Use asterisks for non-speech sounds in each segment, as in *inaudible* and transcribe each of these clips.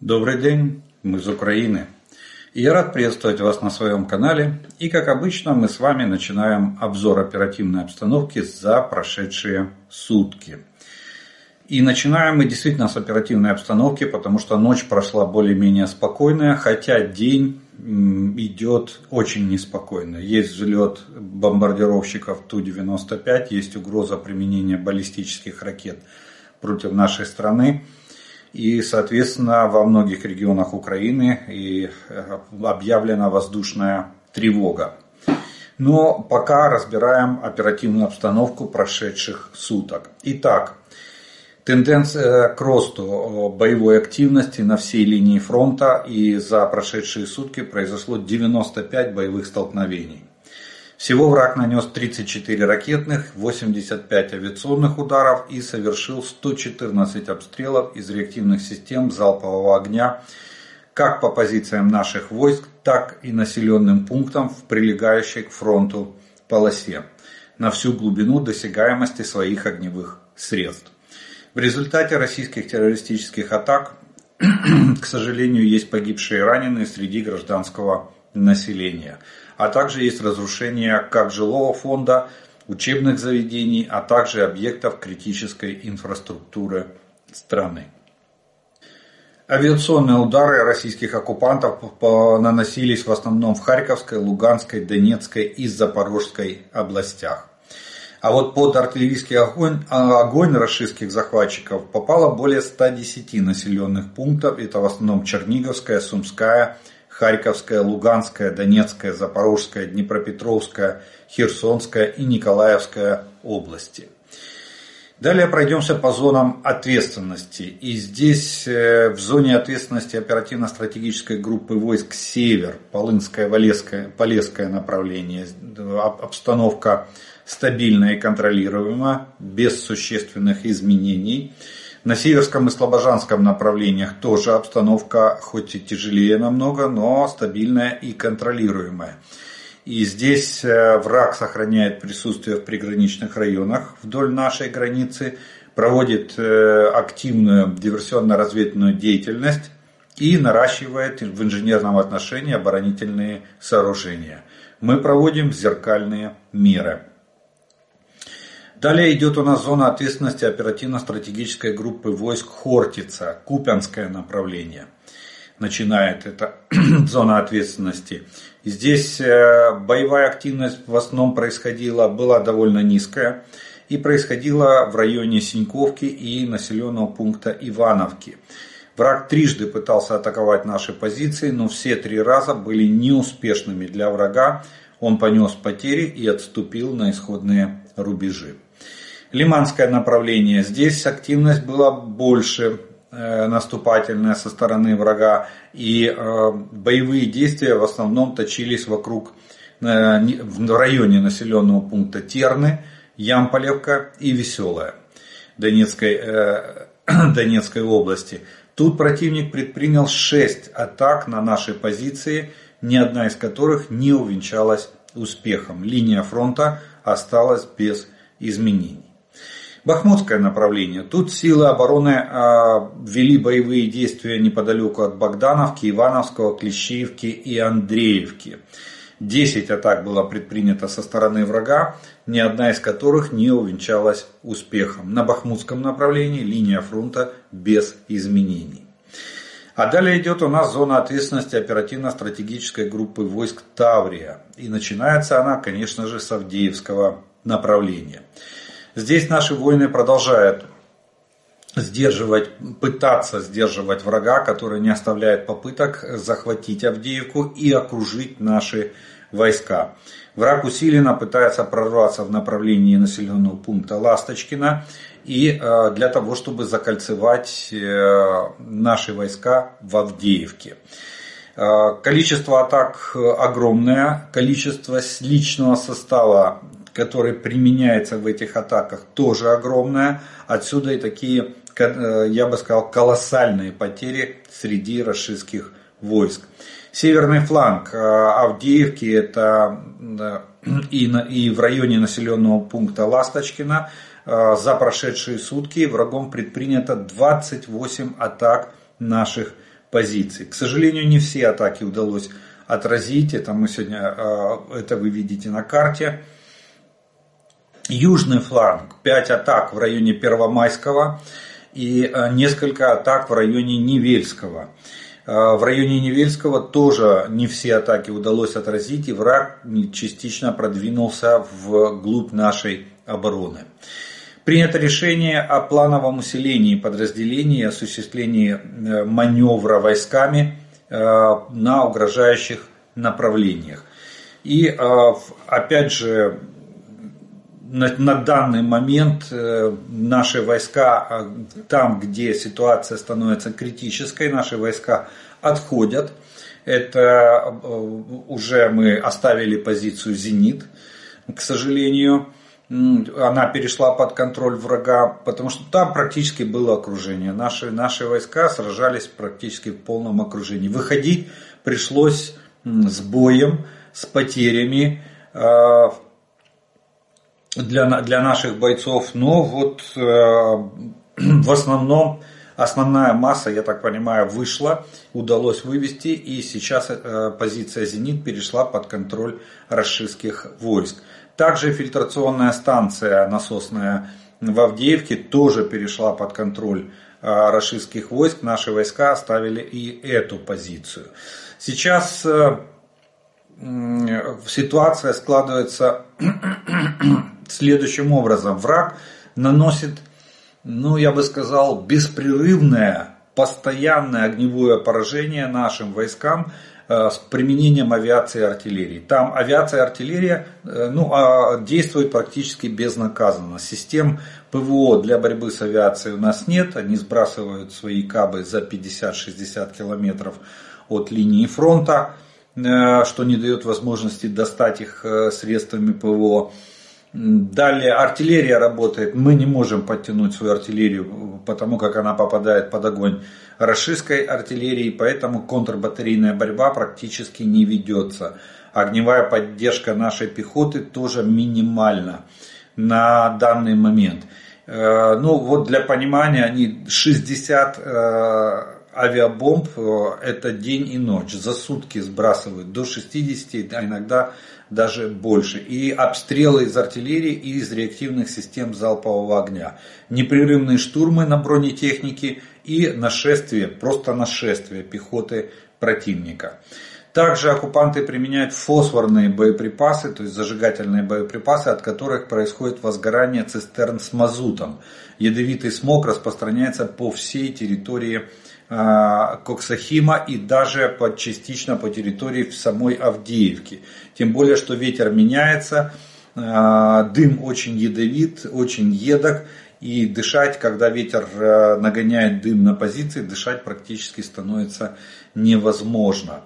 Добрый день, мы из Украины. Я рад приветствовать вас на своем канале. И как обычно мы с вами начинаем обзор оперативной обстановки за прошедшие сутки. И начинаем мы действительно с оперативной обстановки, потому что ночь прошла более-менее спокойная, хотя день идет очень неспокойно. Есть взлет бомбардировщиков Ту-95, есть угроза применения баллистических ракет против нашей страны. И, соответственно, во многих регионах Украины и э, объявлена воздушная тревога. Но пока разбираем оперативную обстановку прошедших суток. Итак, Тенденция к росту боевой активности на всей линии фронта и за прошедшие сутки произошло 95 боевых столкновений. Всего враг нанес 34 ракетных, 85 авиационных ударов и совершил 114 обстрелов из реактивных систем залпового огня как по позициям наших войск, так и населенным пунктам в прилегающей к фронту полосе на всю глубину досягаемости своих огневых средств. В результате российских террористических атак, *clears throat* к сожалению, есть погибшие и раненые среди гражданского населения. А также есть разрушение как жилого фонда, учебных заведений, а также объектов критической инфраструктуры страны. Авиационные удары российских оккупантов наносились в основном в Харьковской, Луганской, Донецкой и Запорожской областях. А вот под артиллерийский огонь, а, огонь российских захватчиков попало более 110 населенных пунктов. Это в основном Черниговская, Сумская, Харьковская, Луганская, Донецкая, Запорожская, Днепропетровская, Херсонская и Николаевская области. Далее пройдемся по зонам ответственности. И здесь э, в зоне ответственности оперативно-стратегической группы войск «Север», Полынское, Полесское, Полесское направление, обстановка стабильно и контролируемо, без существенных изменений. На Северском и Слобожанском направлениях тоже обстановка хоть и тяжелее намного, но стабильная и контролируемая. И здесь э, враг сохраняет присутствие в приграничных районах вдоль нашей границы, проводит э, активную диверсионно-разведывательную деятельность и наращивает в инженерном отношении оборонительные сооружения. Мы проводим зеркальные меры. Далее идет у нас зона ответственности оперативно-стратегической группы войск Хортица, Купянское направление. Начинает эта *clears throat* зона ответственности. Здесь э, боевая активность в основном происходила, была довольно низкая и происходила в районе Синьковки и населенного пункта Ивановки. Враг трижды пытался атаковать наши позиции, но все три раза были неуспешными для врага. Он понес потери и отступил на исходные рубежи. Лиманское направление. Здесь активность была больше э, наступательная со стороны врага. И э, боевые действия в основном точились вокруг, э, в районе населенного пункта Терны, Ямполевка и Веселая Донецкой, *clears throat* Донецкой области. Тут противник предпринял 6 атак на наши позиции, ни одна из которых не увенчалась успехом. Линия фронта осталась без изменений. Бахмутское направление. Тут силы обороны а, ввели боевые действия неподалеку от Богдановки, Ивановского, Клещиевки и Андреевки. Десять атак было предпринято со стороны врага, ни одна из которых не увенчалась успехом. На Бахмутском направлении линия фронта без изменений. А далее идет у нас зона ответственности оперативно-стратегической группы войск Таврия. И начинается она, конечно же, с Авдеевского направления. Здесь наши воины продолжают сдерживать, пытаться сдерживать врага, который не оставляет попыток захватить Авдеевку и окружить наши войска. Враг усиленно пытается прорваться в направлении населенного пункта Ласточкина и э, для того, чтобы закольцевать э, наши войска в Авдеевке. Э, количество атак огромное, количество личного состава который применяется в этих атаках, тоже огромная. Отсюда и такие, э, я бы сказал, колоссальные потери среди российских войск. Северный фланг э, Авдеевки это и, и в районе населенного пункта Ласточкина э, за прошедшие сутки врагом предпринято 28 атак наших позиций. К сожалению, не все атаки удалось отразить. Это мы сегодня, это вы видите на карте. Южный фланг, 5 атак в районе Первомайского и несколько атак в районе Невельского. В районе Невельского тоже не все атаки удалось отразить, и враг частично продвинулся вглубь нашей обороны. Принято решение о плановом усилении подразделений и осуществлении э, маневра войсками э, на угрожающих направлениях. И э, опять же, на, данный момент наши войска, там, где ситуация становится критической, наши войска отходят. Это уже мы оставили позицию «Зенит», к сожалению она перешла под контроль врага, потому что там практически было окружение. Наши, наши войска сражались практически в полном окружении. Выходить пришлось с боем, с потерями э, для, для наших бойцов. Но вот э, *clears throat* в основном основная масса, я так понимаю, вышла, удалось вывести, и сейчас э, позиция «Зенит» перешла под контроль российских войск. Также фильтрационная станция насосная в Авдеевке тоже перешла под контроль а, рашистских войск. Наши войска оставили и эту позицию. Сейчас э, ситуация складывается *clears throat* следующим образом. Враг наносит, ну я бы сказал, беспрерывное, постоянное огневое поражение нашим войскам Э, с применением авиации и артиллерии. Там авиация и артиллерия э, ну, а действуют практически безнаказанно. Систем ПВО для борьбы с авиацией у нас нет. Они сбрасывают свои кабы за 50-60 километров от линии фронта, э, что не дает возможности достать их средствами ПВО. Далее артиллерия работает. Мы не можем подтянуть свою артиллерию, потому как она попадает под огонь российской артиллерии, поэтому контрбатарейная борьба практически не ведется. Огневая поддержка нашей пехоты тоже минимальна на данный момент. Э, ну вот для понимания, они 60 авиабомб э, это день и ночь. За сутки сбрасывают до 60, а иногда даже больше. И обстрелы из артиллерии и из реактивных систем залпового огня. Непрерывные штурмы на бронетехнике и нашествие, просто нашествие пехоты противника. Также оккупанты применяют фосфорные боеприпасы, то есть зажигательные боеприпасы, от которых происходит возгорание цистерн с мазутом. Ядовитый смог распространяется по всей территории а, Коксахима и даже по, частично по территории в самой Авдеевке. Тем более, что ветер меняется, а, дым очень ядовит, очень едок. И дышать, когда ветер а, нагоняет дым на позиции, дышать практически становится невозможно.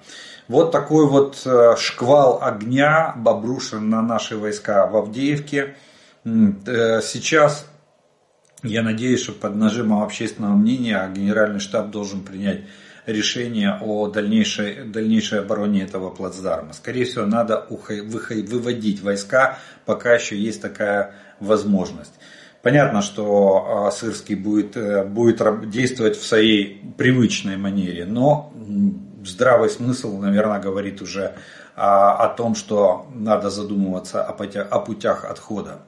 Вот такой вот шквал огня обрушен на наши войска в Авдеевке. Э, сейчас я надеюсь, что под нажимом общественного мнения Генеральный штаб должен принять решение о дальнейшей, дальнейшей обороне этого плацдарма. Скорее всего, надо выводить войска, пока еще есть такая возможность. Понятно, что а, Сырский будет, э, будет действовать в своей привычной манере, но здравый смысл, наверное, говорит уже о том, что надо задумываться о путях отхода.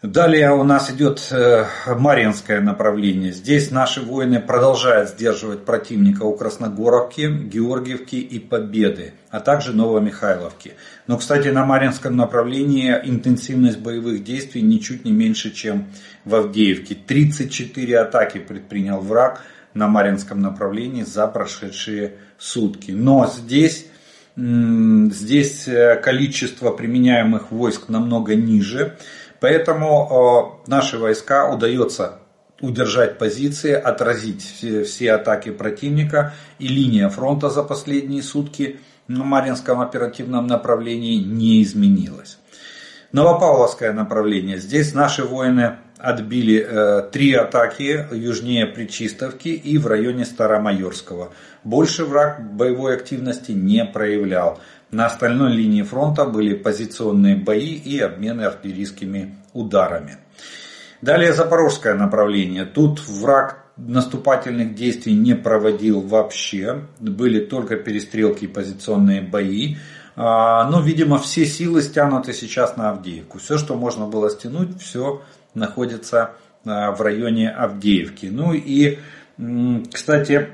Далее у нас идет э, Маринское направление. Здесь наши воины продолжают сдерживать противника у Красногоровки, Георгиевки и Победы, а также Новомихайловки. Но, кстати, на Маринском направлении интенсивность боевых действий ничуть не меньше, чем в Авдеевке. 34 атаки предпринял враг на Маринском направлении за прошедшие сутки. Но здесь Здесь э, количество применяемых войск намного ниже. Поэтому э, наши войска удается удержать позиции, отразить все, все атаки противника. И линия фронта за последние сутки на Маринском оперативном направлении не изменилась. Новопавловское направление. Здесь наши воины отбили э, три атаки южнее Причистовки и в районе Старомайорского. Больше враг боевой активности не проявлял. На остальной линии фронта были позиционные бои и обмены артиллерийскими ударами. Далее Запорожское направление. Тут враг наступательных действий не проводил вообще. Были только перестрелки и позиционные бои. А, но, видимо, все силы стянуты сейчас на Авдеевку. Все, что можно было стянуть, все находится а, в районе Авдеевки. Ну и, кстати,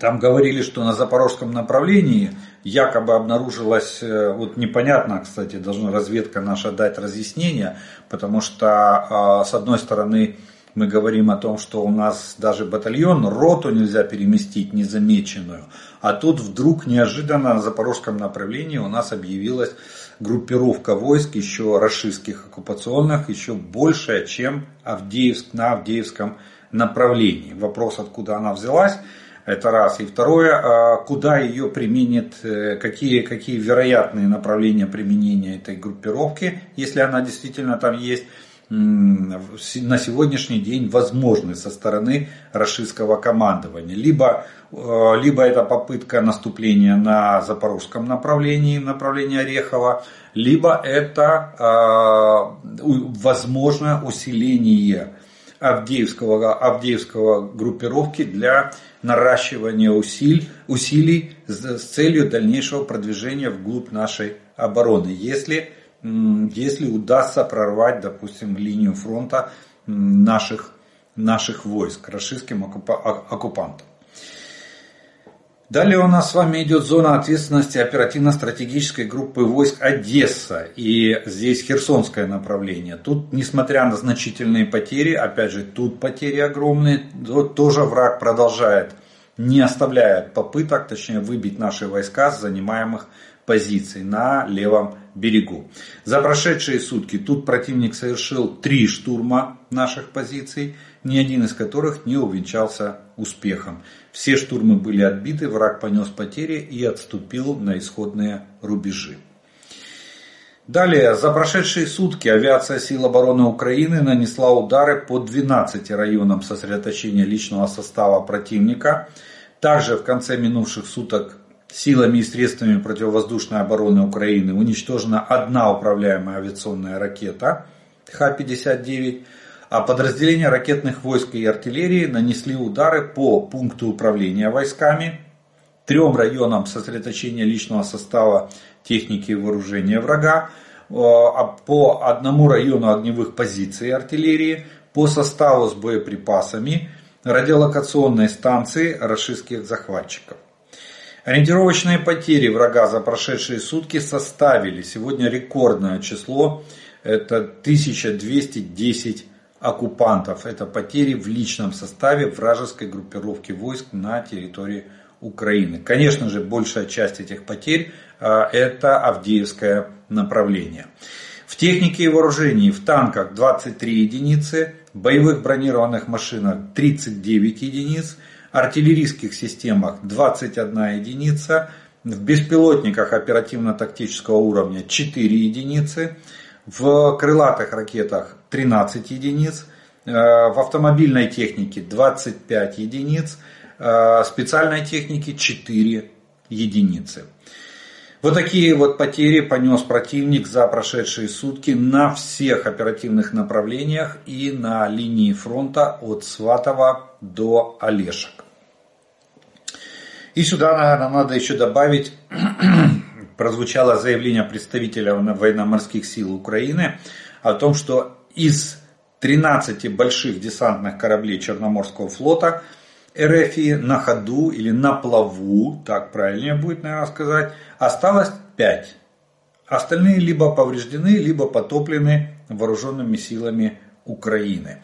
там говорили, что на запорожском направлении якобы обнаружилось, э, вот непонятно, кстати, должна разведка наша дать разъяснение, потому что а, с одной стороны мы говорим о том, что у нас даже батальон, роту нельзя переместить незамеченную, а тут вдруг неожиданно на запорожском направлении у нас объявилась группировка войск еще рашистских оккупационных, еще большая, чем Авдеевск на Авдеевском направлении. Вопрос, откуда она взялась, это раз. И второе, а куда ее применит, э, какие, какие вероятные направления применения этой группировки, если она действительно там есть на сегодняшний день возможны со стороны российского командования. Либо, э, либо это попытка наступления на запорожском направлении, направлении Орехова, либо это э, возможно усиление Авдеевского, Авдеевского группировки для наращивания усилий, усилий с целью дальнейшего продвижения вглубь нашей обороны. Если, если удастся прорвать, допустим, линию фронта наших, наших войск российским оккупантам. Далее у нас с вами идет зона ответственности оперативно-стратегической группы войск Одесса. И здесь Херсонское направление. Тут, несмотря на значительные потери, опять же, тут потери огромные, тоже враг продолжает, не оставляет попыток, точнее, выбить наши войска с занимаемых позиций на левом берегу. За прошедшие сутки тут противник совершил три штурма наших позиций, ни один из которых не увенчался успехом. Все штурмы были отбиты, враг понес потери и отступил на исходные рубежи. Далее, за прошедшие сутки авиация сил обороны Украины нанесла удары по 12 районам сосредоточения личного состава противника. Также в конце минувших суток силами и средствами противовоздушной обороны Украины уничтожена одна управляемая авиационная ракета Х-59, а подразделения ракетных войск и артиллерии нанесли удары по пункту управления войсками, трем районам сосредоточения личного состава техники и вооружения врага, а по одному району огневых позиций артиллерии, по составу с боеприпасами, радиолокационной станции российских захватчиков. Ориентировочные потери врага за прошедшие сутки составили сегодня рекордное число, это 1210 оккупантов. Это потери в личном составе вражеской группировки войск на территории Украины. Конечно же, большая часть этих потерь а, это Авдеевское направление. В технике и вооружении в танках 23 единицы, боевых бронированных машинах 39 единиц, артиллерийских системах 21 единица, в беспилотниках оперативно-тактического уровня 4 единицы, в крылатых ракетах 13 единиц, э, в автомобильной технике 25 единиц, э, специальной технике 4 единицы. Вот такие вот потери понес противник за прошедшие сутки на всех оперативных направлениях и на линии фронта от Сватова до Олешек. И сюда, наверное, надо еще добавить, *clears throat* прозвучало заявление представителя военно-морских сил Украины о том, что из 13 больших десантных кораблей Черноморского флота РФ на ходу или на плаву, так правильнее будет, наверное, сказать, осталось 5. Остальные либо повреждены, либо потоплены вооруженными силами Украины.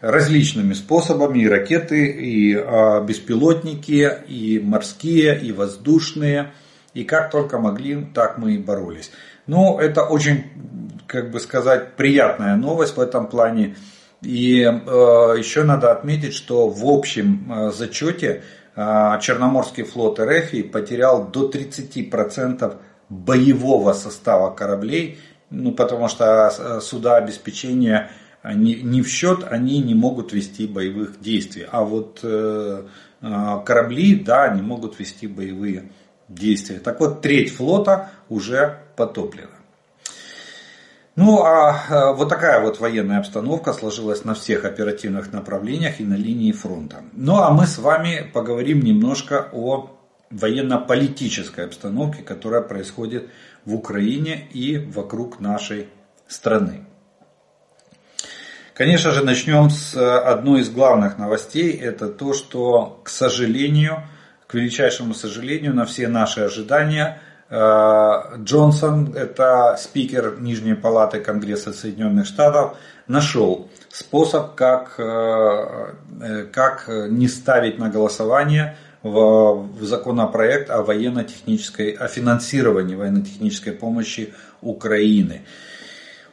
Различными способами и ракеты, и а, беспилотники, и морские, и воздушные. И как только могли, так мы и боролись. Но это очень как бы сказать, приятная новость в этом плане. И э, еще надо отметить, что в общем э, зачете э, Черноморский флот РФ потерял до 30% боевого состава кораблей, ну, потому что э, суда обеспечения не, не в счет, они не могут вести боевых действий. А вот э, э, корабли, да, они могут вести боевые действия. Так вот, треть флота уже потоплена. Ну а вот такая вот военная обстановка сложилась на всех оперативных направлениях и на линии фронта. Ну а мы с вами поговорим немножко о военно-политической обстановке, которая происходит в Украине и вокруг нашей страны. Конечно же, начнем с одной из главных новостей. Это то, что, к сожалению, к величайшему сожалению, на все наши ожидания, э, Джонсон, это спикер Нижней Палаты Конгресса Соединенных Штатов, нашел способ, как, э, э, как не ставить на голосование в, в законопроект о военно-технической, о финансировании военно-технической помощи Украины.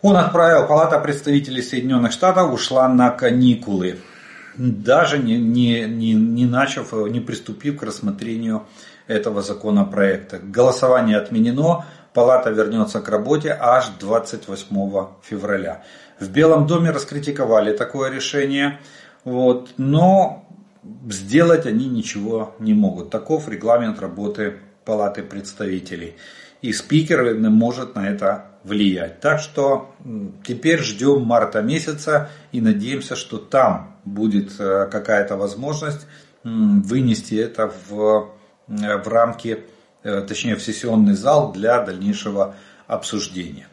Он отправил, Палата представителей Соединенных Штатов ушла на каникулы даже не, не, не, не начав, не приступив к рассмотрению этого законопроекта. Голосование отменено, палата вернется к работе аж 28 февраля. В Белом доме раскритиковали такое решение, вот, но сделать они ничего не могут. Таков регламент работы Палаты представителей. И спикер может на это влиять. Так что теперь ждем марта месяца и надеемся, что там будет э, какая-то возможность вынести это в, в рамки, э, точнее в сессионный зал для дальнейшего обсуждения.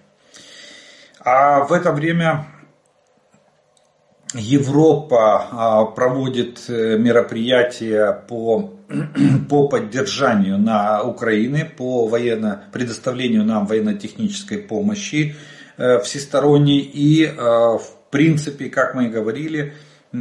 А в это время Европа а, проводит мероприятия по, *clears throat* по поддержанию на Украины, по военно, предоставлению нам военно-технической помощи всесторонней и в принципе, как мы и говорили, Э, в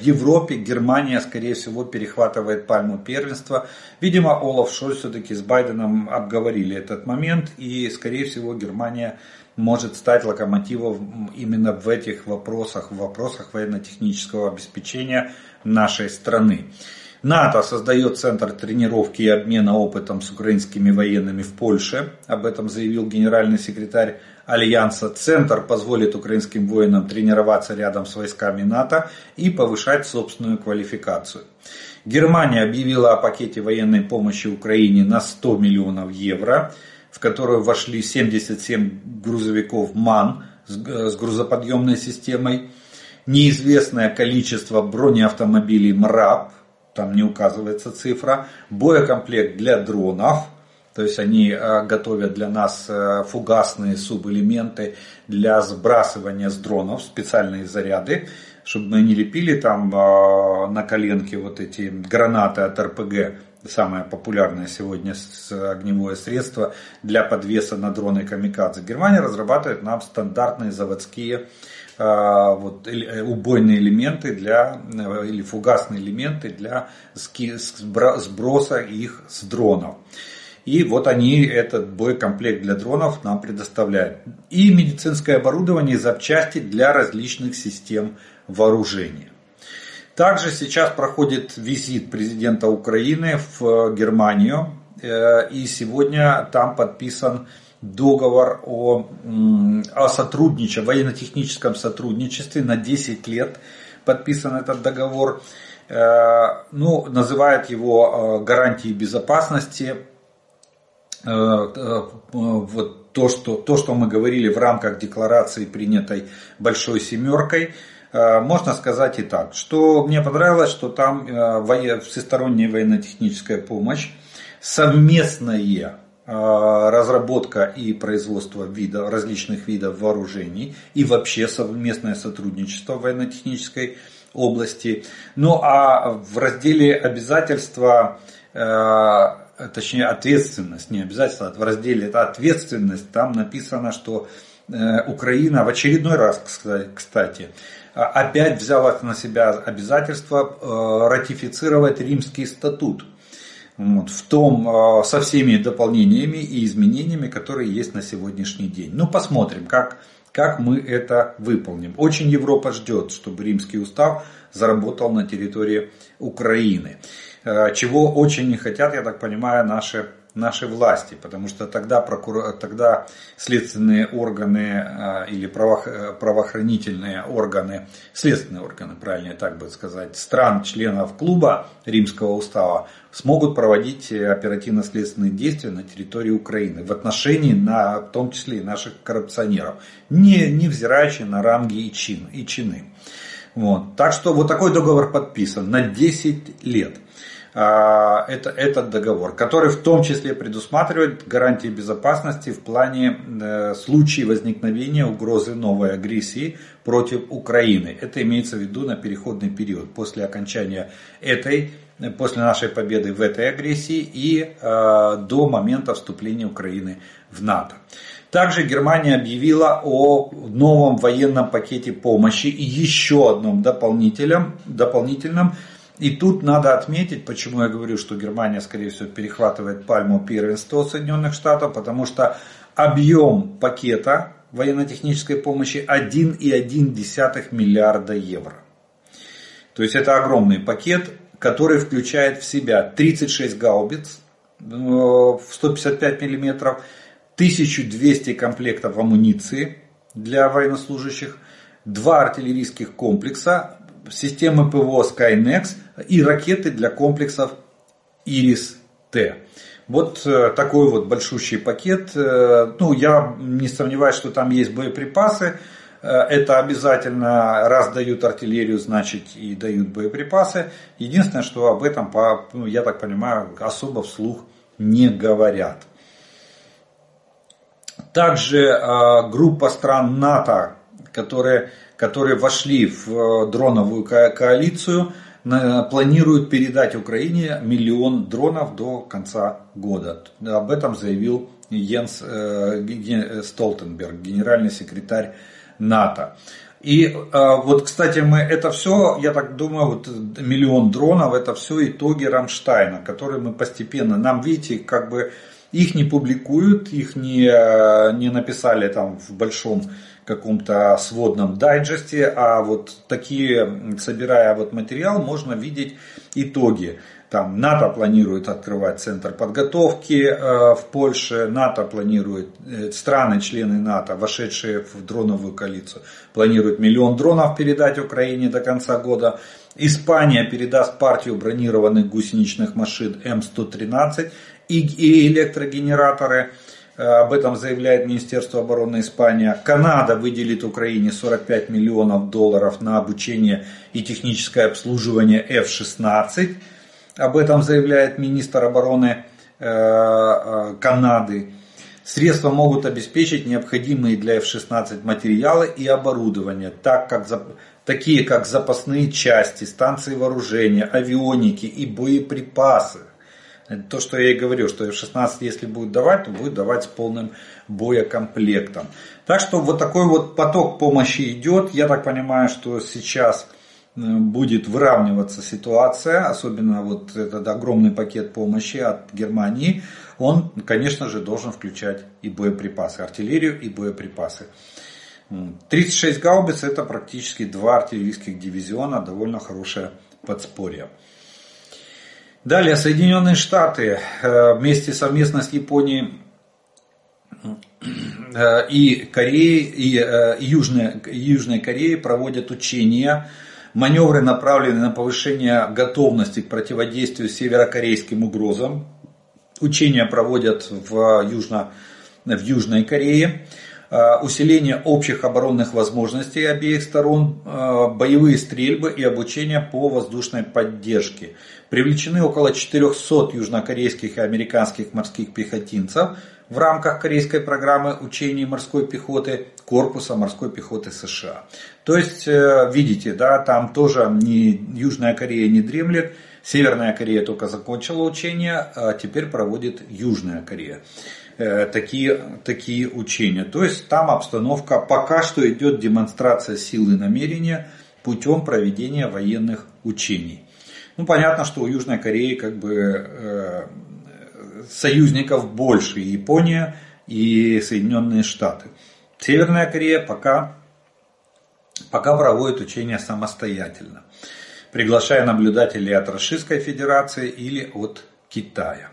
Европе Германия, скорее всего, перехватывает пальму первенства. Видимо, Олаф Шольц все-таки с Байденом обговорили этот момент, и, скорее всего, Германия может стать локомотивом именно в этих вопросах, в вопросах военно-технического обеспечения нашей страны. НАТО создает центр тренировки и обмена опытом с украинскими военными в Польше. Об этом заявил генеральный секретарь Альянса. Центр позволит украинским воинам тренироваться рядом с войсками НАТО и повышать собственную квалификацию. Германия объявила о пакете военной помощи Украине на 100 миллионов евро, в которую вошли 77 грузовиков МАН с грузоподъемной системой, неизвестное количество бронеавтомобилей МРАП, там не указывается цифра, боекомплект для дронов – то есть они э, готовят для нас э, фугасные субэлементы для сбрасывания с дронов, специальные заряды, чтобы мы не лепили там э, на коленке вот эти гранаты от РПГ, самое популярное сегодня огневое средство для подвеса на дроны камикадзе. Германия разрабатывает нам стандартные заводские вот, убойные элементы для, или фугасные элементы для сброса их с дронов. И вот они этот боекомплект для дронов нам предоставляют. И медицинское оборудование и запчасти для различных систем вооружения. Также сейчас проходит визит президента Украины в Германию. Э, и сегодня там подписан договор о, о сотрудничестве, военно-техническом сотрудничестве на 10 лет. Подписан этот договор. Э, ну, называют его э, гарантией безопасности вот то, что, то, что мы говорили в рамках декларации, принятой Большой Семеркой, э, можно сказать и так, что мне понравилось, что там всесторонняя военно-техническая помощь, совместная разработка и производство видов, различных видов вооружений и вообще совместное сотрудничество в военно-технической области. Ну а в разделе обязательства точнее ответственность, не обязательно в разделе это ответственность, там написано, что э, Украина в очередной раз, кстати, опять взяла на себя обязательство э, ратифицировать римский статут. Вот, в том, э, со всеми дополнениями и изменениями, которые есть на сегодняшний день. Ну, посмотрим, как, как мы это выполним. Очень Европа ждет, чтобы римский устав заработал на территории Украины. Э, чего очень не хотят, я так понимаю, наши нашей власти, потому что тогда, прокур... тогда следственные органы а, или правоохранительные органы, следственные органы, правильнее так бы сказать, стран, членов клуба Римского устава смогут проводить оперативно-следственные действия на территории Украины в отношении, на, в том числе и наших коррупционеров, не, невзираючи на ранги и, чин, и чины. Вот. Так что вот такой договор подписан на 10 лет. А, это, этот договор, который в том числе предусматривает гарантии безопасности в плане э, случая возникновения угрозы новой агрессии против Украины. Это имеется в виду на переходный период после окончания этой, после нашей победы в этой агрессии и э, до момента вступления Украины в НАТО. Также Германия объявила о новом военном пакете помощи и еще одном дополнительном, дополнительном и тут надо отметить, почему я говорю, что Германия, скорее всего, перехватывает пальму первенства Соединенных Штатов, потому что объем пакета военно-технической помощи 1,1 миллиарда евро. То есть это огромный пакет, который включает в себя 36 гаубиц в 155 миллиметров, 1200 комплектов амуниции для военнослужащих, два артиллерийских комплекса, системы ПВО Skynex и ракеты для комплексов Iris-T. Вот э, такой вот большущий пакет. Э, ну, я не сомневаюсь, что там есть боеприпасы. Э, это обязательно, раз дают артиллерию, значит и дают боеприпасы. Единственное, что об этом, ну, я так понимаю, особо вслух не говорят. Также группа стран НАТО, которые которые вошли в дроновую коалицию, планируют передать Украине миллион дронов до конца года. Об этом заявил Йенс э, Столтенберг, генеральный секретарь НАТО. И э, вот, кстати, мы это все, я так думаю, вот миллион дронов, это все итоги Рамштайна, которые мы постепенно, нам, видите, как бы их не публикуют, их не, не написали там в большом каком-то сводном дайджесте, а вот такие, собирая вот материал, можно видеть итоги. Там НАТО планирует открывать центр подготовки э, в Польше, НАТО планирует, э, страны, члены НАТО, вошедшие в дроновую коалицию, планируют миллион дронов передать Украине до конца года. Испания передаст партию бронированных гусеничных машин М113 и, и электрогенераторы. Э, об этом заявляет Министерство обороны Испании. Канада выделит Украине 45 миллионов долларов на обучение и техническое обслуживание F-16. Об этом заявляет министр обороны э, э, Канады. Средства могут обеспечить необходимые для F-16 материалы и оборудование, так как, такие как запасные части, станции вооружения, авионики и боеприпасы. То, что я и говорю, что F-16, если будет давать, то будет давать с полным боекомплектом. Так что вот такой вот поток помощи идет. Я так понимаю, что сейчас э, будет выравниваться ситуация, особенно вот этот огромный пакет помощи от Германии, он, конечно же, должен включать и боеприпасы, артиллерию и боеприпасы. 36 гаубиц это практически два артиллерийских дивизиона, довольно хорошее подспорье. Далее Соединенные Штаты э, вместе совместно с Японией э, и Кореей, и э, Южной, Южной Кореей проводят учения, маневры направлены на повышение готовности к противодействию северокорейским угрозам. Учения проводят в, Южно, в Южной Корее. Э, усиление общих оборонных возможностей обеих сторон, э, боевые стрельбы и обучение по воздушной поддержке. Привлечены около 400 южнокорейских и американских морских пехотинцев в рамках корейской программы учений морской пехоты корпуса морской пехоты США. То есть, э, видите, да, там тоже не, Южная Корея не дремлет, Северная Корея только закончила учение, а теперь проводит Южная Корея. Э, такие, такие учения. То есть там обстановка, пока что идет демонстрация силы намерения путем проведения военных учений. Ну, понятно, что у Южной Кореи как бы э, союзников больше, и Япония, и Соединенные Штаты. Северная Корея пока, пока проводит учения самостоятельно, приглашая наблюдателей от Российской Федерации или от Китая.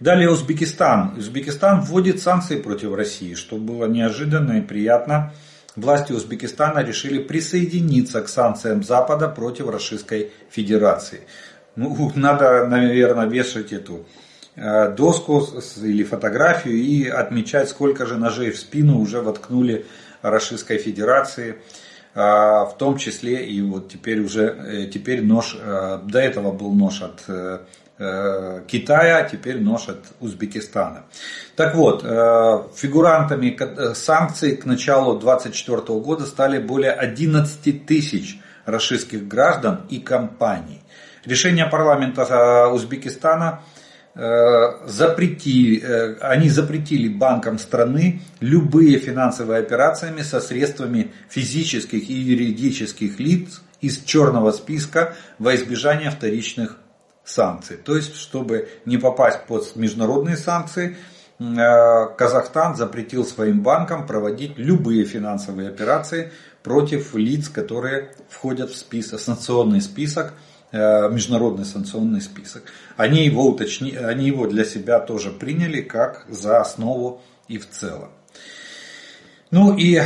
Далее Узбекистан. Узбекистан вводит санкции против России, что было неожиданно и приятно. Власти Узбекистана решили присоединиться к санкциям Запада против Российской Федерации. Ну, *laughs* надо, наверное, вешать эту э, доску или фотографию и отмечать, сколько же ножей в спину уже воткнули Российской Федерации. Э, в том числе и вот теперь уже, э, теперь нож, до этого был нож от Китая, а теперь нож от Узбекистана. Так вот, фигурантами санкций к началу 2024 года стали более 11 тысяч российских граждан и компаний. Решение парламента э, Узбекистана э, запрети, э, они запретили банкам страны любые финансовые операции со средствами физических и юридических лиц из черного списка во избежание вторичных санкций. То есть, чтобы не попасть под международные санкции, Казахстан запретил своим банкам проводить любые финансовые операции против лиц, которые входят в список, санкционный список Э, международный санкционный список. Они его, уточни, они его для себя тоже приняли как за основу и в целом. Ну и э,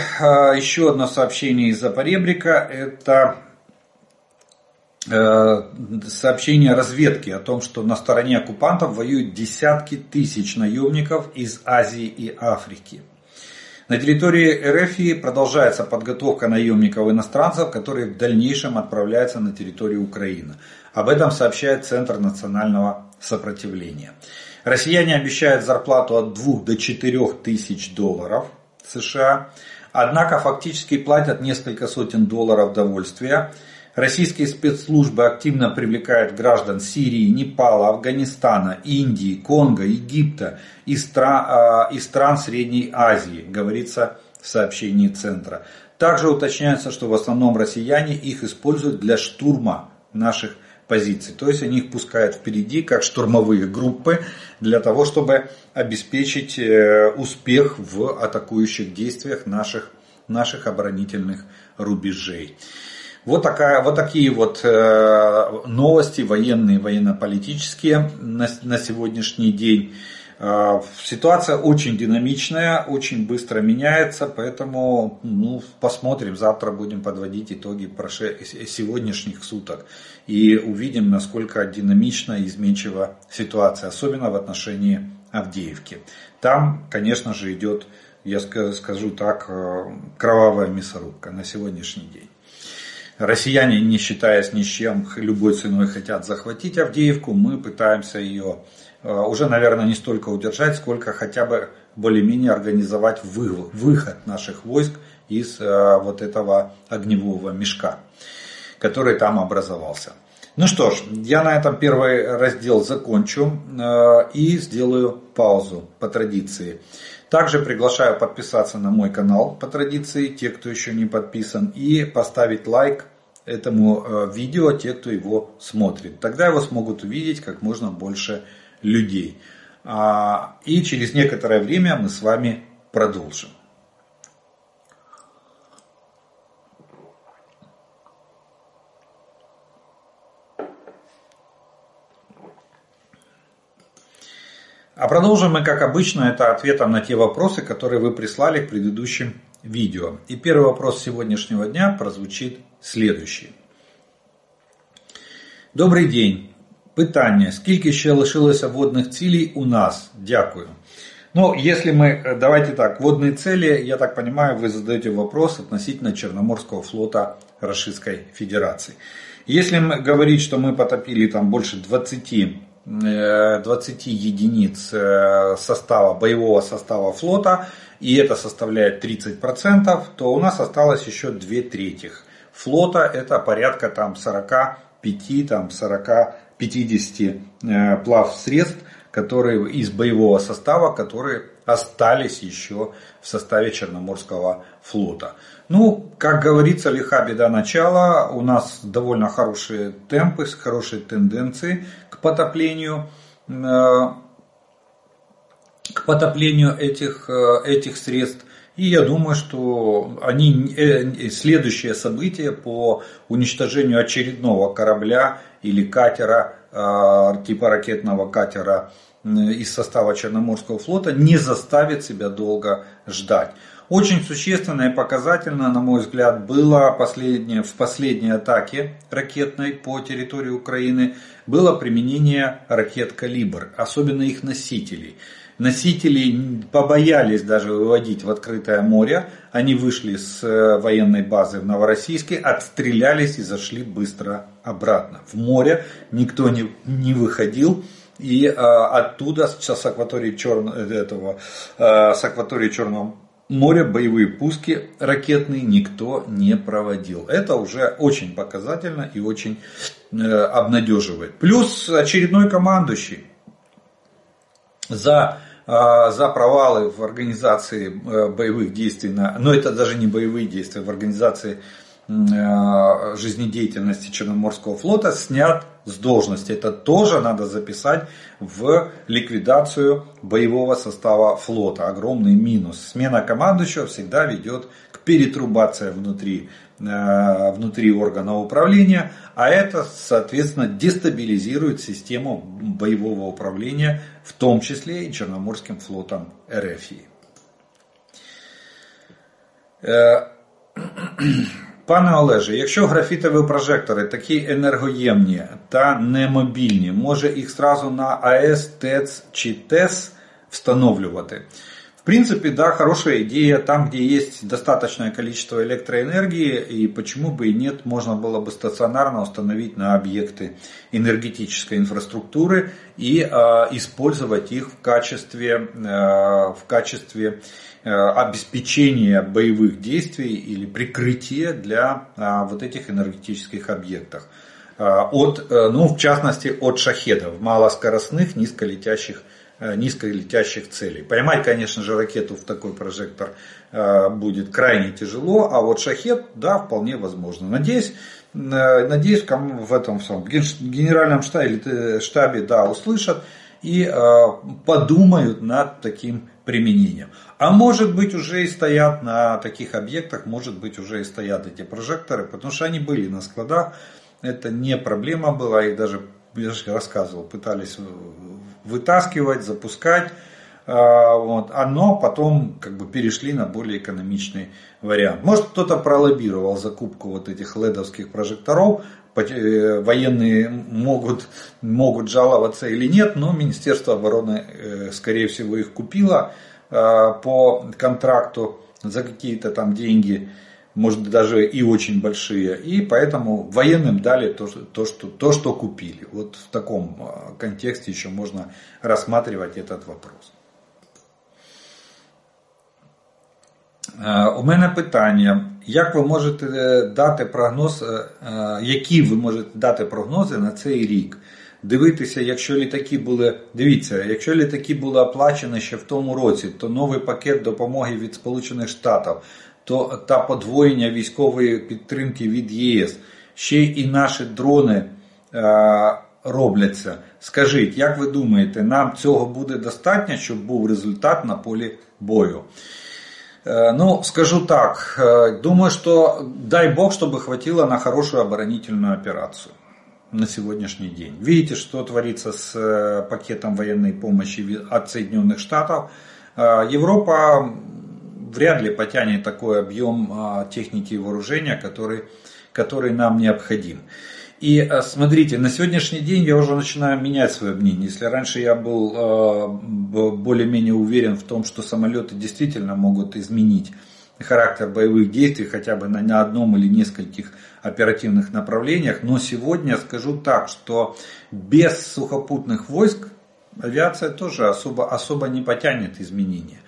еще одно сообщение из-за. Это э, сообщение разведки о том, что на стороне оккупантов воюют десятки тысяч наемников из Азии и Африки. На территории РФ продолжается подготовка наемников-иностранцев, которые в дальнейшем отправляются на территорию Украины. Об этом сообщает Центр национального сопротивления. Россияне обещают зарплату от 2 до 4 тысяч долларов США, однако фактически платят несколько сотен долларов довольствия. Российские спецслужбы активно привлекают граждан Сирии, Непала, Афганистана, Индии, Конго, Египта и стран, а, и стран Средней Азии, говорится в сообщении Центра. Также уточняется, что в основном россияне их используют для штурма наших позиций. То есть они их пускают впереди, как штурмовые группы, для того, чтобы обеспечить э, успех в атакующих действиях наших, наших оборонительных рубежей. Вот, такая, вот такие вот э, новости военные, военно-политические на, на сегодняшний день. Э, ситуация очень динамичная, очень быстро меняется, поэтому ну, посмотрим, завтра будем подводить итоги сегодняшних суток и увидим, насколько динамична и изменчива ситуация, особенно в отношении Авдеевки. Там, конечно же, идет, я скажу так, э, кровавая мясорубка на сегодняшний день. Россияне, не считаясь ни с чем, любой ценой хотят захватить Авдеевку. Мы пытаемся ее э, уже, наверное, не столько удержать, сколько хотя бы более-менее организовать выход наших войск из э, вот этого огневого мешка, который там образовался. Ну что ж, я на этом первый раздел закончу э, и сделаю паузу по традиции. Также приглашаю подписаться на мой канал по традиции, те, кто еще не подписан, и поставить лайк этому э, видео те, кто его смотрит. Тогда его смогут увидеть как можно больше людей. А, и через некоторое время мы с вами продолжим. А продолжим мы, как обычно, это ответом на те вопросы, которые вы прислали к предыдущим видео. И первый вопрос сегодняшнего дня прозвучит следующий. Добрий день. Питання. Скільки ще лишилося водних цілей у нас? Дякую. Ну, если мы, давайте так, водные цели, я так понимаю, вы задаете вопрос относительно Черноморского флота Российской Федерации. Если мы говорить, что мы потопили там больше 20, 20 э, единиц э, состава, боевого состава флота, и это составляет 30%, то у нас осталось еще 2 третьих флота это порядка там 45, там 40, 50 э, плав средств, которые из боевого состава, которые остались еще в составе Черноморского флота. Ну, как говорится, лиха беда начала. У нас довольно хорошие темпы, хорошие тенденции к потоплению э, к потоплению этих, э, этих средств. И я думаю, что они, э, следующее событие по уничтожению очередного корабля или катера, типа ракетного катера из состава Черноморского флота не заставит себя долго ждать. Очень существенно и показательно, на мой взгляд, было последнее, в последней атаке ракетной по территории Украины было применение ракет «Калибр», особенно их носителей. Носители побоялись даже выводить в открытое море. Они вышли с э, военной базы в Новороссийске, отстрелялись и зашли быстро обратно. В море никто не, не выходил. И э, оттуда, с акватории, Черного, этого, э, с акватории Черного моря боевые пуски ракетные никто не проводил. Это уже очень показательно и очень э, обнадеживает. Плюс очередной командующий за, э, за провалы в организации э, боевых действий, на, но это даже не боевые действия, в организации Э, жизнедеятельности Черноморского флота снят с должности. Это тоже надо записать в ликвидацию боевого состава флота. Огромный минус. Смена командующего всегда ведет к перетрубации внутри, э, внутри органа управления, а это, соответственно, дестабилизирует систему боевого управления, в том числе и Черноморским флотом РФ. *clears throat* Пане Олеже, якщо графітові прожектори такі енергоємні та немобільні, може їх сразу на АЕС, ТЕЦ чи ТЕС встановлювати? в принципе, да, хорошая идея. Там, где есть достаточное количество электроэнергии, и почему бы и нет, можно было бы стационарно установить на объекты энергетической инфраструктуры и э, использовать их в качестве, э, в качестве Э, обеспечения боевых действий или прикрытия для а, вот этих энергетических объектов. От, э, ну, в частности, от шахедов, малоскоростных, низколетящих, э, низколетящих целей. Поймать, конечно же, ракету в такой прожектор будет крайне тяжело, а вот шахет, да, вполне возможно. Надеюсь, надеюсь, в этом в генеральном штабе, штабе да, услышат и подумают над таким применением. А может быть уже и стоят на таких объектах, может быть уже и стоят эти прожекторы, потому что они были на складах. Это не проблема была, их даже, я же рассказывал, пытались вытаскивать, запускать. А, вот, а но потом как бы перешли на более экономичный вариант. Может кто-то пролоббировал закупку вот этих ледовских прожекторов, э, военные могут, могут жаловаться или нет, но Министерство обороны э, скорее всего их купило. Э, по контракту за какие-то там деньги, может даже и очень большие. И поэтому военным дали то, то, что, то, что купили. Вот в таком э, контексте еще можно рассматривать этот вопрос. Е, у мене питання, як ви можете дати прогноз, які ви можете дати прогнози на цей рік? дивитися, якщо літаки були. Дивіться, якщо літаки були оплачені ще в тому році, то новий пакет допомоги від Сполучених Штатів то та подвоєння військової підтримки від ЄС, ще і наші дрони е, робляться. Скажіть, як ви думаєте, нам цього буде достатньо, щоб був результат на полі бою? Е, ну, скажу так, е, думаю, что дай бог, чтобы хватило на хорошую оборонительную операцию на сегодняшний день. Видите, что творится с э, пакетом военной помощи от Соединенных Штатов. Э, Европа вряд ли потянет такой объем э, техники и вооружения, который, который нам необходим. И смотрите, на сегодняшний день я уже начинаю менять свое мнение. Если раньше я был более-менее уверен в том, что самолеты действительно могут изменить характер боевых действий хотя бы на одном или нескольких оперативных направлениях. Но сегодня скажу так, что без сухопутных войск авиация тоже особо, особо не потянет изменения.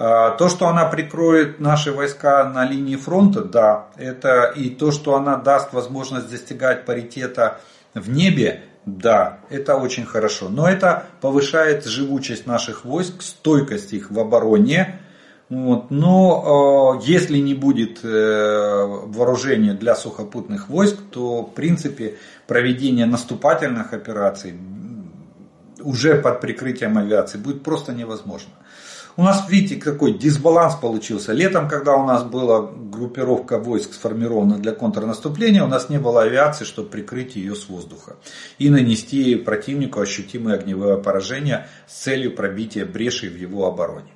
А, то, что она прикроет наши войска на линии фронта, да, это и то, что она даст возможность достигать паритета в небе, да, это очень хорошо. Но это повышает живучесть наших войск, стойкость их в обороне, вот. Но э, если не будет э, вооружения для сухопутных войск, то в принципе проведение наступательных операций уже под прикрытием авиации будет просто невозможно. У нас, видите, какой дисбаланс получился. Летом, когда у нас была группировка войск сформирована для контрнаступления, у нас не было авиации, чтобы прикрыть ее с воздуха и нанести противнику ощутимое огневое поражение с целью пробития брешей в его обороне.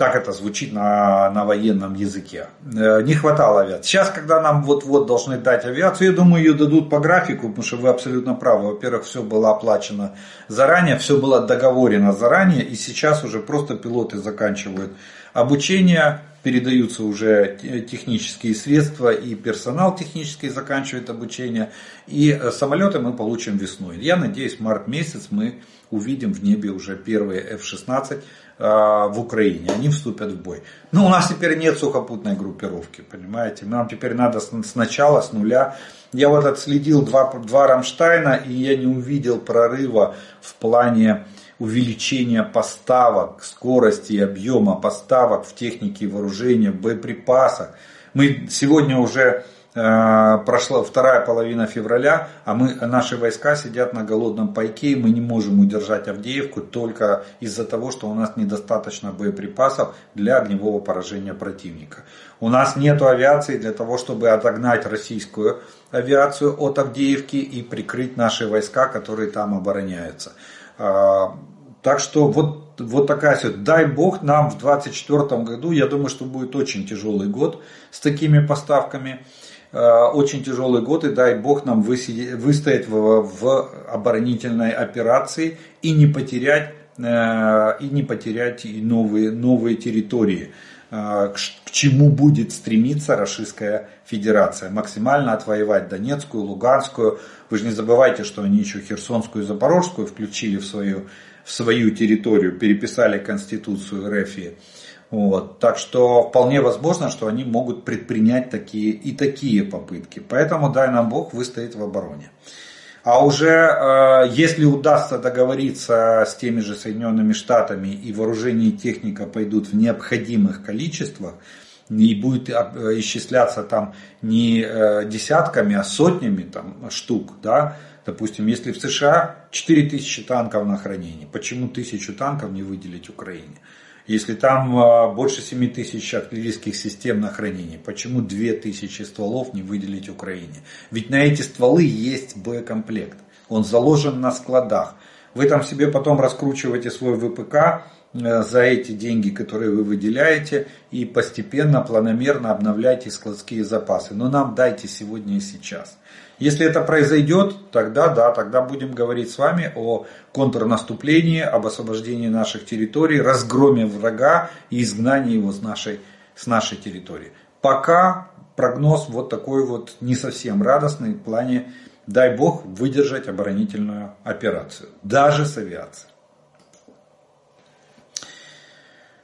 Так это звучит на, на военном языке. Э, не хватало авиации. Сейчас, когда нам вот-вот должны дать авиацию, я думаю, ее дадут по графику, потому что вы абсолютно правы. Во-первых, все было оплачено заранее, все было договорено заранее, и сейчас уже просто пилоты заканчивают обучение, передаются уже технические средства и персонал технический заканчивает обучение. И э, самолеты мы получим весной. Я надеюсь, март месяц мы увидим в небе уже первые F-16 а, в Украине, они вступят в бой. Но у нас теперь нет сухопутной группировки, понимаете? Нам теперь надо сначала, с нуля. Я вот отследил два, два Рамштайна, и я не увидел прорыва в плане увеличения поставок, скорости и объема поставок в технике и вооружении, в боеприпасах. Мы сегодня уже прошла вторая половина февраля, а мы, наши войска сидят на голодном пайке, и мы не можем удержать Авдеевку только из-за того, что у нас недостаточно боеприпасов для огневого поражения противника. У нас нет авиации для того, чтобы отогнать российскую авиацию от Авдеевки и прикрыть наши войска, которые там обороняются. Э, так что вот, вот такая ситуация. Дай бог нам в 2024 году, я думаю, что будет очень тяжелый год с такими поставками. Э, очень тяжелый год, и дай бог нам выстоять в, оборонительной операции и не потерять, э, и не потерять новые, новые территории э, к чему будет стремиться Российская Федерация. Максимально отвоевать Донецкую, Луганскую. Вы же не забывайте, что они еще Херсонскую и Запорожскую включили в свою, в свою территорию, переписали Конституцию РФ. Вот. Так что вполне возможно, что они могут предпринять такие и такие попытки. Поэтому дай нам Бог выстоять в обороне. А уже э, если удастся договориться с теми же Соединенными Штатами и вооружение и техника пойдут в необходимых количествах, и будет э, исчисляться там не э, десятками, а сотнями там, штук, да, допустим, если в США 4000 танков на хранении, почему тысячу танков не выделить Украине? Если там а, больше 7 тысяч артиллерийских систем на хранении, почему 2 тысячи стволов не выделить Украине? Ведь на эти стволы есть боекомплект. Он заложен на складах. Вы там себе потом раскручиваете свой ВПК за эти деньги, которые вы выделяете, и постепенно, планомерно обновляйте складские запасы. Но нам дайте сегодня и сейчас. Если это произойдет, тогда да, тогда будем говорить с вами о контрнаступлении, об освобождении наших территорий, разгроме врага и изгнании его с нашей, с нашей территории. Пока прогноз вот такой вот не совсем радостный в плане, дай бог, выдержать оборонительную операцию, даже с авиацией. Э,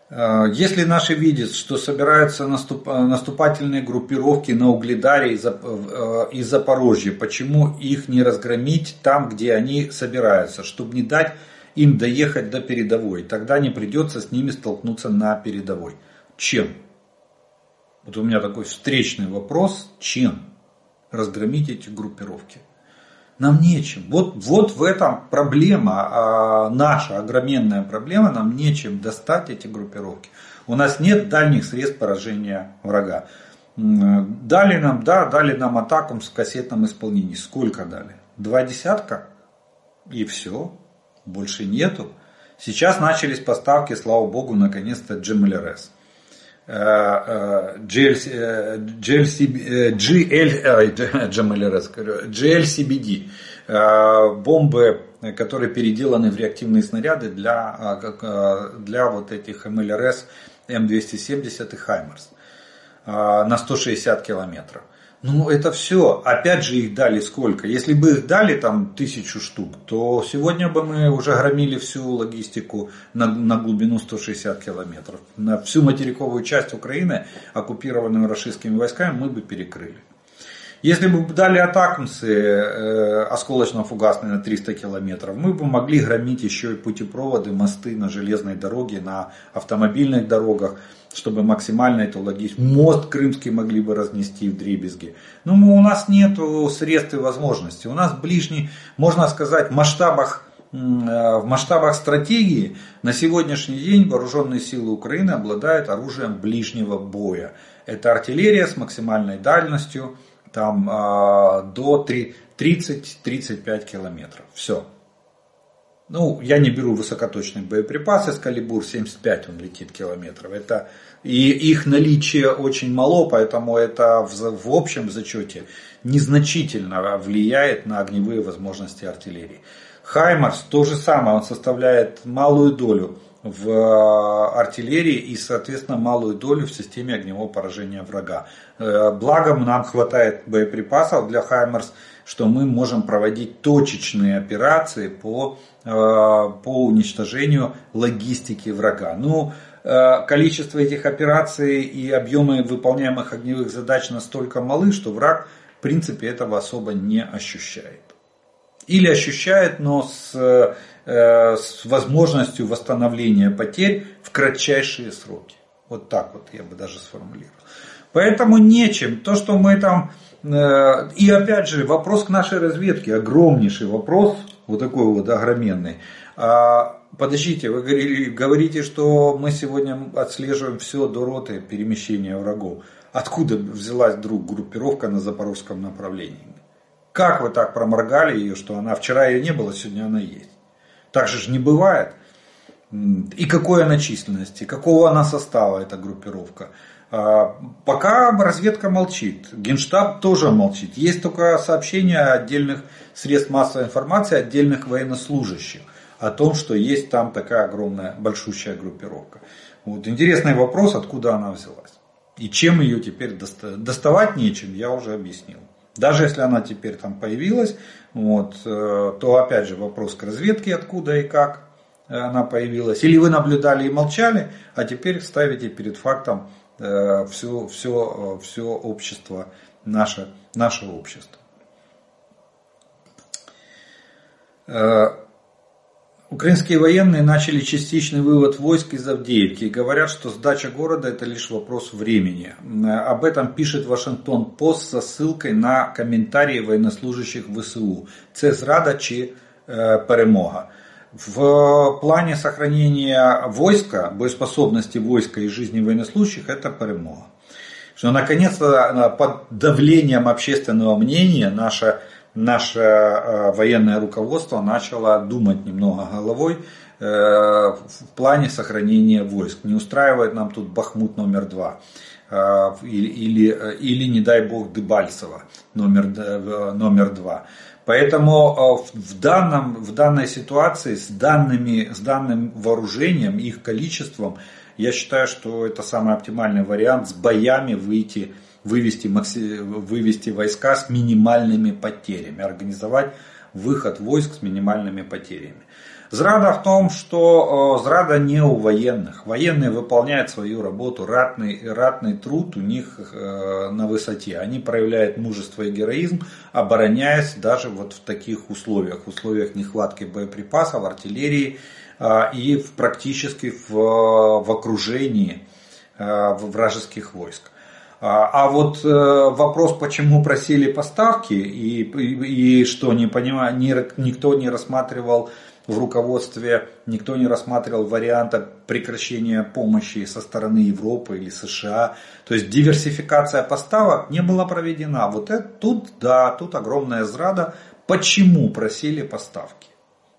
если наши видят, что собираются наступ, наступательные группировки на Угледаре и э, Запорожье, почему их не разгромить там, где они собираются, чтобы не дать им доехать до передовой. Тогда не придется с ними столкнуться на передовой. Чем? Вот у меня такой встречный вопрос. Чем разгромить эти группировки? Нам нечем. Вот, вот в этом проблема, а, наша огроменная проблема, нам нечем достать эти группировки. У нас нет дальних средств поражения врага. Дали нам, да, дали нам атаку с кассетным исполнением. Сколько дали? Два десятка? И все. Больше нету. Сейчас начались поставки, слава богу, наконец-то GMLRS. GLCBD, *laughs* бомбы, которые переделаны в реактивные снаряды для, э, э, для вот этих МЛРС М270 и Хаймерс на 160 километров. Ну, это все. Опять же, их дали сколько? Если бы их дали там тысячу штук, то сегодня бы мы уже громили всю логистику на, на глубину 160 километров. На всю материковую часть Украины, оккупированную российскими войсками, мы бы перекрыли. Если бы дали атакмсы э, осколочно-фугасные на 300 километров, мы бы могли громить еще и путепроводы, мосты на железной дороге, на автомобильных дорогах чтобы максимально это логично. Мост крымский могли бы разнести в дребезги. Но у нас нет средств и возможностей. У нас ближний, можно сказать, в масштабах в масштабах стратегии на сегодняшний день вооруженные силы Украины обладают оружием ближнего боя. Это артиллерия с максимальной дальностью там, до 30-35 километров. Все. Ну, я не беру высокоточные боеприпасы, с калибур 75 он летит километров. Это, и их наличие очень мало, поэтому это в, в общем зачете незначительно влияет на огневые возможности артиллерии. Хаймарс то же самое, он составляет малую долю в э, артиллерии и, соответственно, малую долю в системе огневого поражения врага. Э, благом нам хватает боеприпасов для Хаймарс, что мы можем проводить точечные операции по, э, по уничтожению логистики врага. Ну, количество этих операций и объемы выполняемых огневых задач настолько малы, что враг в принципе этого особо не ощущает. Или ощущает, но с Э, с возможностью восстановления потерь в кратчайшие сроки. Вот так вот я бы даже сформулировал. Поэтому нечем. То, что мы там... Э, и опять же, вопрос к нашей разведке. Огромнейший вопрос. Вот такой вот огроменный. А, подождите, вы говорите, что мы сегодня отслеживаем все до роты перемещения врагов. Откуда взялась вдруг группировка на запорожском направлении? Как вы так проморгали ее, что она вчера ее не было, сегодня она есть? Так же не бывает. И какой она численности, какого она состава, эта группировка. А, пока разведка молчит, Генштаб тоже молчит. Есть только сообщения отдельных средств массовой информации, отдельных военнослужащих о том, что есть там такая огромная, большущая группировка. Вот интересный вопрос, откуда она взялась. И чем ее теперь доставать нечем, я уже объяснил. Даже если она теперь там появилась, вот, э, то опять же вопрос к разведке, откуда и как она появилась. Или вы наблюдали и молчали, а теперь ставите перед фактом все, все, все общество, наше, наше общество. Э, Украинские военные начали частичный вывод войск из Авдеевки и говорят, что сдача города это лишь вопрос времени. Об этом пишет Вашингтон Пост со ссылкой на комментарии военнослужащих ВСУ. Це зрада чи перемога. В плане сохранения войска, боеспособности войска и жизни военнослужащих это перемога. Что наконец-то под давлением общественного мнения наша наше э, военное руководство начало думать немного головой э, в плане сохранения войск. Не устраивает нам тут Бахмут номер два. Э, или, или, или не дай бог Дебальцево номер, номер два. Поэтому в, данном, в данной ситуации с, данными, с данным вооружением, их количеством, я считаю, что это самый оптимальный вариант с боями выйти вывести, вывести войска с минимальными потерями, организовать выход войск с минимальными потерями. Зрада в том, что зрада не у военных. Военные выполняют свою работу, ратный, ратный труд у них э, на высоте. Они проявляют мужество и героизм, обороняясь даже вот в таких условиях, в условиях нехватки боеприпасов, артиллерии э, и в, практически в, в окружении э, вражеских войск. А, а вот э, вопрос, почему просили поставки и, и, и что не понимаю, ни, никто не рассматривал в руководстве, никто не рассматривал варианта прекращения помощи со стороны Европы или США. То есть диверсификация поставок не была проведена. Вот это тут, да, тут огромная зрада. Почему просили поставки?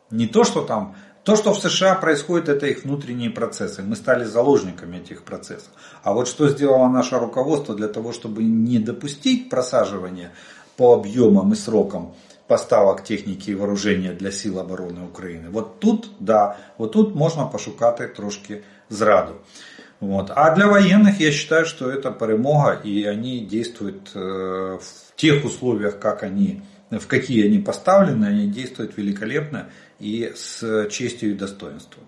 Не то, что там то, что в США происходит, это их внутренние процессы. Мы стали заложниками этих процессов. А вот что сделало наше руководство для того, чтобы не допустить просаживания по объемам и срокам поставок техники и вооружения для сил обороны України. Вот тут, да, вот тут можно пошукати трошки зраду. Вот. А для военных я считаю, что это перемога, и они действуют э, в тех условиях, как они, в какие они поставлены, они действуют великолепно и с честью и достоинством.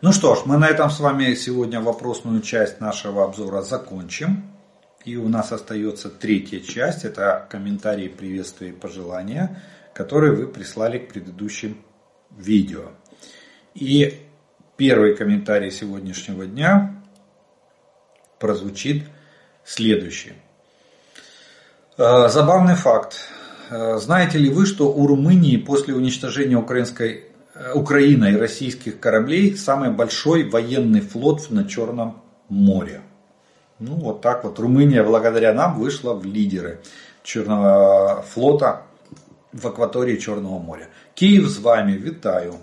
Ну что ж, мы на этом с вами сегодня вопросную часть нашего обзора закончим. И у нас остается третья часть, это комментарии, приветствия и пожелания, которые вы прислали к предыдущим видео. И первый комментарий сегодняшнего дня прозвучит следующий. Э, забавный факт. Знаете ли вы, что у Румынии после уничтожения украинской, Украиной российских кораблей самый большой военный флот на Черном море? Ну вот так вот Румыния благодаря нам вышла в лидеры Черного флота в акватории Черного моря. Киев с вами, витаю.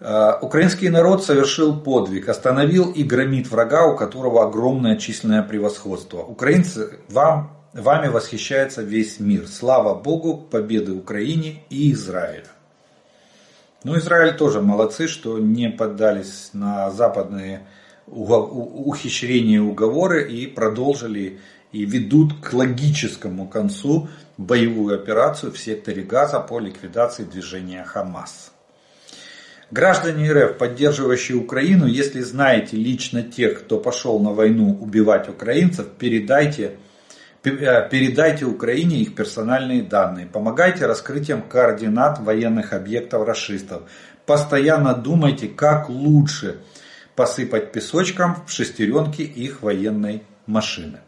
Украинский народ совершил подвиг, остановил и громит врага, у которого огромное численное превосходство. Украинцы, вам, вами восхищается весь мир. Слава Богу, победы Украине и Израилю. Ну, Израиль тоже молодцы, что не поддались на западные ухищрения и уговоры и продолжили и ведут к логическому концу боевую операцию в секторе Газа по ликвидации движения Хамас. Граждане РФ, поддерживающие Украину, если знаете лично тех, кто пошел на войну убивать украинцев, передайте, э, передайте Украине их персональные данные. Помогайте раскрытием координат военных объектов расистов. Постоянно думайте, как лучше посыпать песочком в шестеренки их военной машины.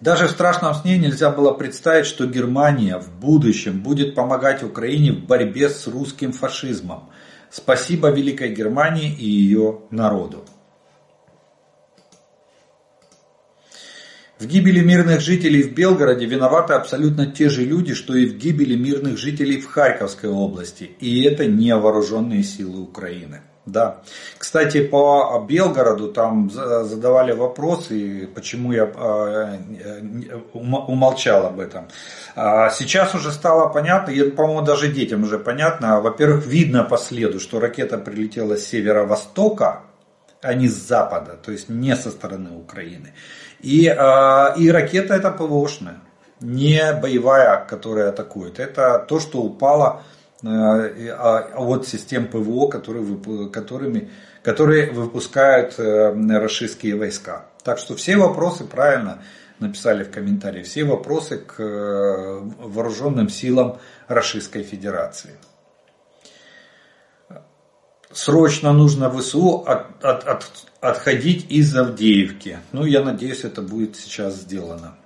Даже в страшном сне нельзя было представить, что Германия в будущем будет помогать Украине в борьбе с русским фашизмом. Спасибо Великой Германии и ее народу. В гибели мирных жителей в Белгороде виноваты абсолютно те же люди, что и в гибели мирных жителей в Харьковской области. И это не вооруженные силы Украины. Да. Кстати, по Белгороду там задавали вопросы, почему я а, умолчал об этом. А сейчас уже стало понятно, и, по-моему, даже детям уже понятно. Во-первых, видно по следу, что ракета прилетела с северо-востока, а не с запада, то есть не со стороны Украины. И, а, и ракета это ПВОшная, не боевая, которая атакует. Это то, что упало от систем ПВО, которые, которыми, которые выпускают э, российские войска. Так что все вопросы правильно написали в комментарии, все вопросы к э, вооруженным силам Российской Федерации. Срочно нужно ВСУ от, от, от, отходить из Авдеевки. Ну, я надеюсь, это будет сейчас сделано.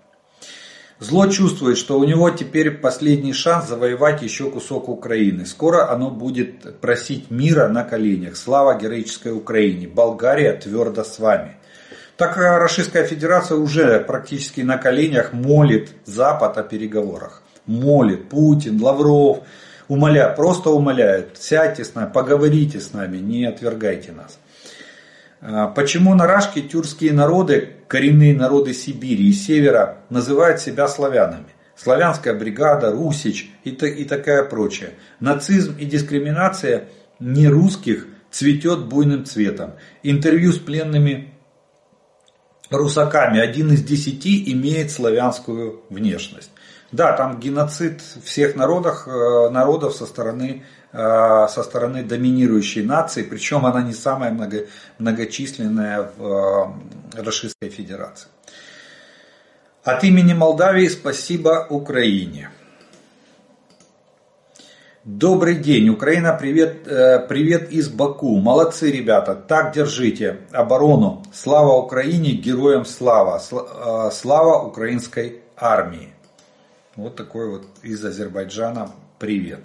Зло чувствует, что у него теперь последний шанс завоевать еще кусок Украины. Скоро оно будет просить мира на коленях. Слава героической Украине. Болгария твердо с вами. Так Российская Федерация уже практически на коленях молит Запад о переговорах. Молит Путин, Лавров, умоляет, просто умоляет, сядьте с нами, поговорите с нами, не отвергайте нас. А, почему на Рашке тюркские народы, коренные народы Сибири и Севера, называют себя славянами? Славянская бригада, Русич и, и такая прочая. Нацизм и дискриминация не русских цветет буйным цветом. Интервью с пленными русаками один из десяти имеет славянскую внешность. Да, там геноцид всех народов, э, народов со стороны со стороны доминирующей нации, причем она не самая много, многочисленная в э, Российской Федерации. От имени Молдавии спасибо Украине. Добрый день, Украина, привет, э, привет из Баку. Молодцы, ребята, так держите оборону. Слава Украине, героям слава. Слава украинской армии. Вот такой вот из Азербайджана привет.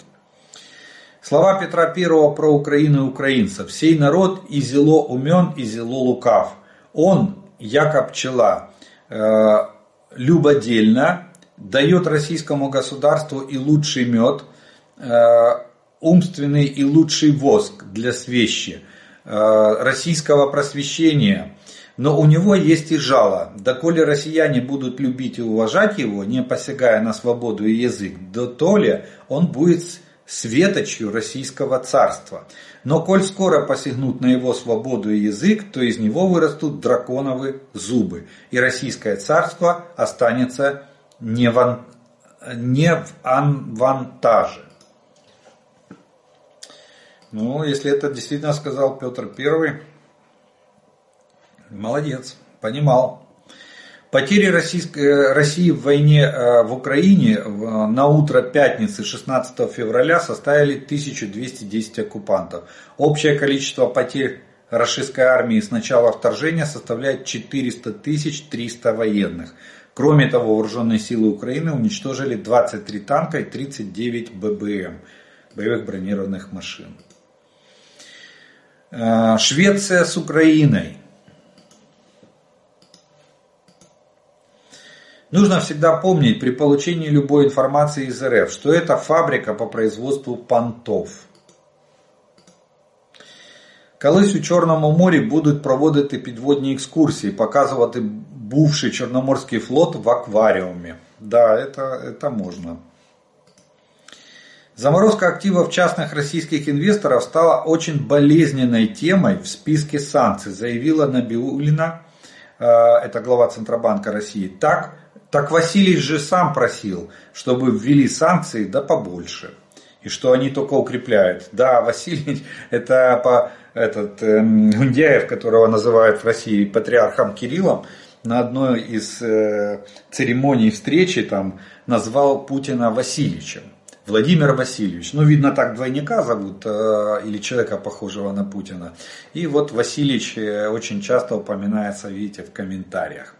Слова Петра I про Украину и украинцев. «Сей народ и зело умен, и зело лукав. Он, яко пчела, э, любодельно, дает российскому государству и лучший мед, э, умственный и лучший воск для свещи, э, российского просвещения, но у него есть и жало. Доколе россияне будут любить и уважать его, не посягая на свободу и язык, до то ли он будет светочью российского царства. Но коль скоро посягнут на его свободу и язык, то из него вырастут драконовы зубы, и российское царство останется не в, не в авантаже. Ну, если это действительно сказал Петр I, молодец, понимал. Потери Российской, России в войне э, в Украине на утро пятницы 16 февраля составили 1210 оккупантов. Общее количество потерь российской армии с начала вторжения составляет 400 300 военных. Кроме того, вооруженные силы Украины уничтожили 23 танка и 39 ББМ, боевых бронированных машин. Э, Швеция с Украиной. Нужно всегда помнить при получении любой информации из РФ, что это фабрика по производству понтов. Колись у Чорному морі будуть проводити підводні екскурсії, показувати бувший Чорноморський флот в акваріумі. Да, это, это можно. Заморозка активов частных российских инвесторов стала очень болезненной темой в списке санкций, заявила Набиулина, э, это глава Центробанка России. Так, так Василий же сам просил, чтобы ввели санкции да побольше. И что они только укрепляют. Да, Василий, это по, этот э, Гундяев, которого называют в России патриархом Кириллом, на одной из э, церемоний встречи там назвал Путина Васильевичем. Владимир Васильевич. Ну, видно, так двойника зовут, э, или человека, похожего на Путина. И вот Васильевич э, очень часто упоминается, видите, в комментариях.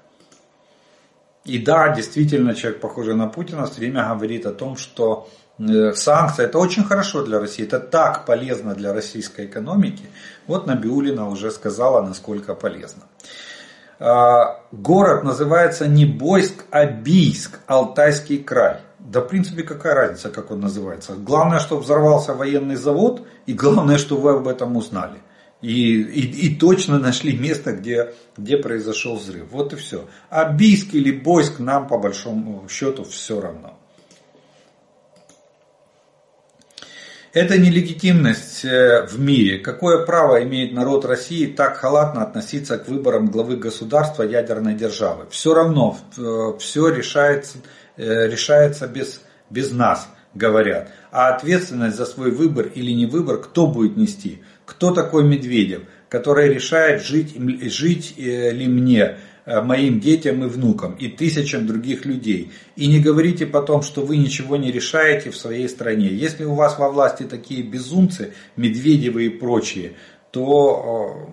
И да, действительно, человек, похожий на Путина, все время говорит о том, что э, санкции это очень хорошо для России, это так полезно для российской экономики. Вот Набиулина уже сказала, насколько полезно. А, город называется не Бойск, а Бийск, Алтайский край. Да, в принципе, какая разница, как он называется. Главное, что взорвался военный завод, и главное, *laughs* что вы об этом узнали. И, и, и точно нашли место, где, где произошел взрыв. Вот и все. А Бийск или Бойск нам по большому счету все равно. Это нелегитимность э, в мире. Какое право имеет народ России так халатно относиться к выборам главы государства ядерной державы? Все равно, э, все решается, э, решается без, без нас, говорят. А ответственность за свой выбор или не выбор кто будет нести? Кто такой Медведев, который решает, жить, жить ли мне, Э, моим детям и внукам и тысячам других людей. И не говорите потом, что вы ничего не решаете в своей стране. Если у вас во власти такие безумцы, Медведевы и прочие, то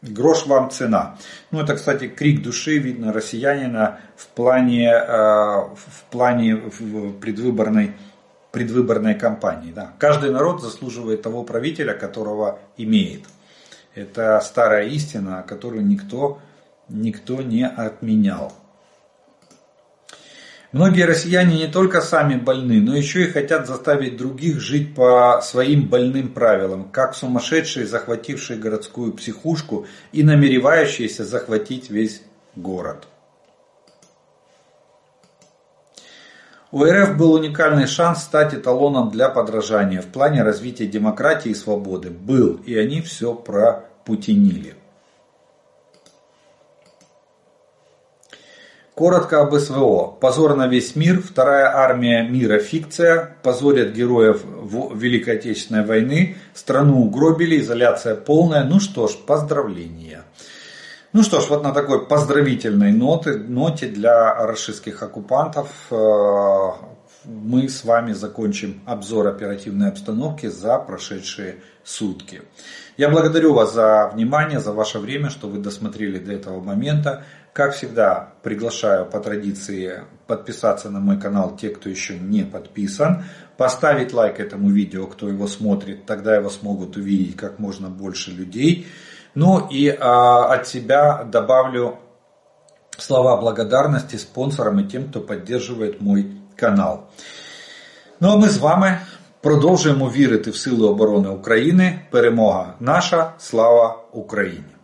э, грош вам цена. Ну это, кстати, крик души, видно, россиянина в плане, э, в плане предвыборной предвыборной кампании. Да. Каждый народ заслуживает того правителя, которого имеет. Это старая истина, которую никто никто не отменял. Многие россияне не только сами больны, но еще и хотят заставить других жить по своим больным правилам, как сумасшедшие, захватившие городскую психушку и намеревающиеся захватить весь город. У РФ был уникальный шанс стать эталоном для подражания в плане развития демократии и свободы. Был, и они все пропутинили. Коротко об СВО. Позор на весь мир. Вторая армия мира фикция. Позорят героев Великой Отечественной войны. Страну угробили. Изоляция полная. Ну что ж, поздравления. Ну что ж, вот на такой поздравительной ноте, ноте для российских оккупантов э, мы с вами закончим обзор оперативной обстановки за прошедшие сутки. Я благодарю вас за внимание, за ваше время, что вы досмотрели до этого момента. Как всегда, приглашаю по традиции подписаться на мой канал те, кто еще не подписан. Поставить лайк этому видео, кто его смотрит, тогда его смогут увидеть как можно больше людей. Ну и а, от себя добавлю слова благодарности спонсорам и тем, кто поддерживает мой канал. Ну а ми з вами продовжуємо вірити в Сили оборони України. Перемога наша, слава Україні!